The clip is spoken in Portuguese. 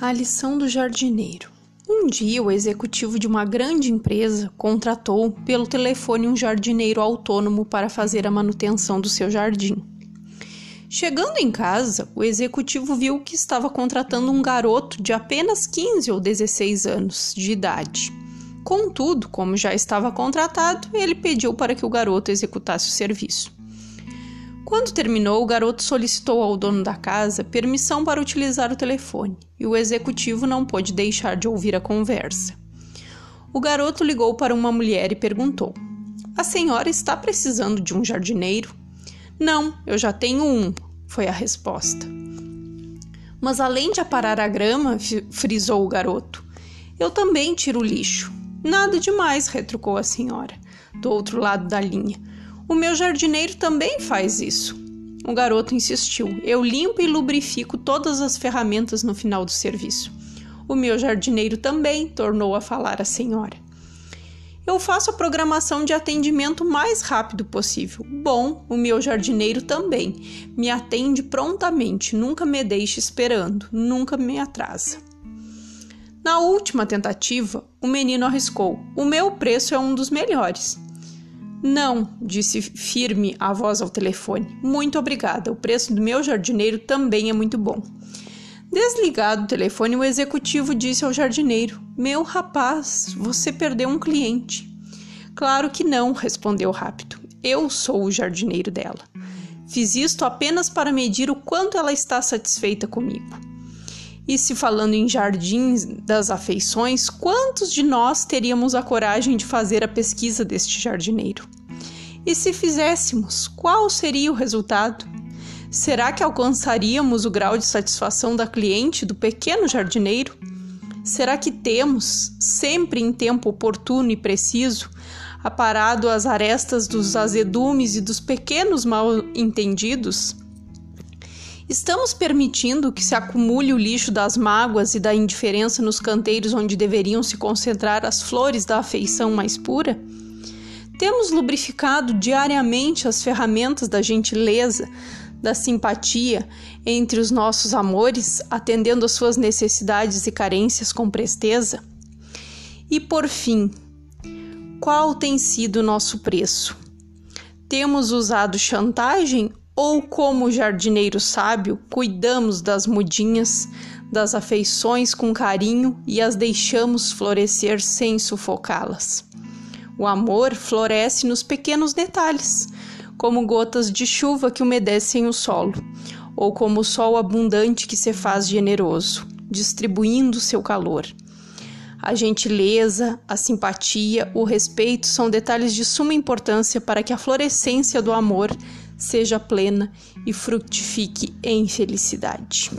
A lição do jardineiro. Um dia, o executivo de uma grande empresa contratou pelo telefone um jardineiro autônomo para fazer a manutenção do seu jardim. Chegando em casa, o executivo viu que estava contratando um garoto de apenas 15 ou 16 anos de idade. Contudo, como já estava contratado, ele pediu para que o garoto executasse o serviço. Quando terminou, o garoto solicitou ao dono da casa permissão para utilizar o telefone e o executivo não pôde deixar de ouvir a conversa. O garoto ligou para uma mulher e perguntou: A senhora está precisando de um jardineiro? Não, eu já tenho um, foi a resposta. Mas além de aparar a grama, frisou o garoto, eu também tiro o lixo. Nada demais, retrucou a senhora, do outro lado da linha. O meu jardineiro também faz isso. O garoto insistiu. Eu limpo e lubrifico todas as ferramentas no final do serviço. O meu jardineiro também, tornou a falar a senhora. Eu faço a programação de atendimento mais rápido possível. Bom, o meu jardineiro também. Me atende prontamente, nunca me deixa esperando, nunca me atrasa. Na última tentativa, o menino arriscou: O meu preço é um dos melhores. Não, disse firme a voz ao telefone. Muito obrigada. O preço do meu jardineiro também é muito bom. Desligado o telefone, o executivo disse ao jardineiro: Meu rapaz, você perdeu um cliente. Claro que não, respondeu rápido. Eu sou o jardineiro dela. Fiz isto apenas para medir o quanto ela está satisfeita comigo. E se falando em jardins das afeições, quantos de nós teríamos a coragem de fazer a pesquisa deste jardineiro? E se fizéssemos, qual seria o resultado? Será que alcançaríamos o grau de satisfação da cliente do pequeno jardineiro? Será que temos, sempre em tempo oportuno e preciso, aparado as arestas dos azedumes e dos pequenos mal-entendidos? Estamos permitindo que se acumule o lixo das mágoas e da indiferença nos canteiros onde deveriam se concentrar as flores da afeição mais pura? Temos lubrificado diariamente as ferramentas da gentileza, da simpatia entre os nossos amores, atendendo às suas necessidades e carências com presteza? E por fim, qual tem sido o nosso preço? Temos usado chantagem ou, como jardineiro sábio, cuidamos das mudinhas, das afeições com carinho e as deixamos florescer sem sufocá-las? O amor floresce nos pequenos detalhes, como gotas de chuva que umedecem o solo, ou como o sol abundante que se faz generoso, distribuindo seu calor. A gentileza, a simpatia, o respeito são detalhes de suma importância para que a florescência do amor seja plena e frutifique em felicidade.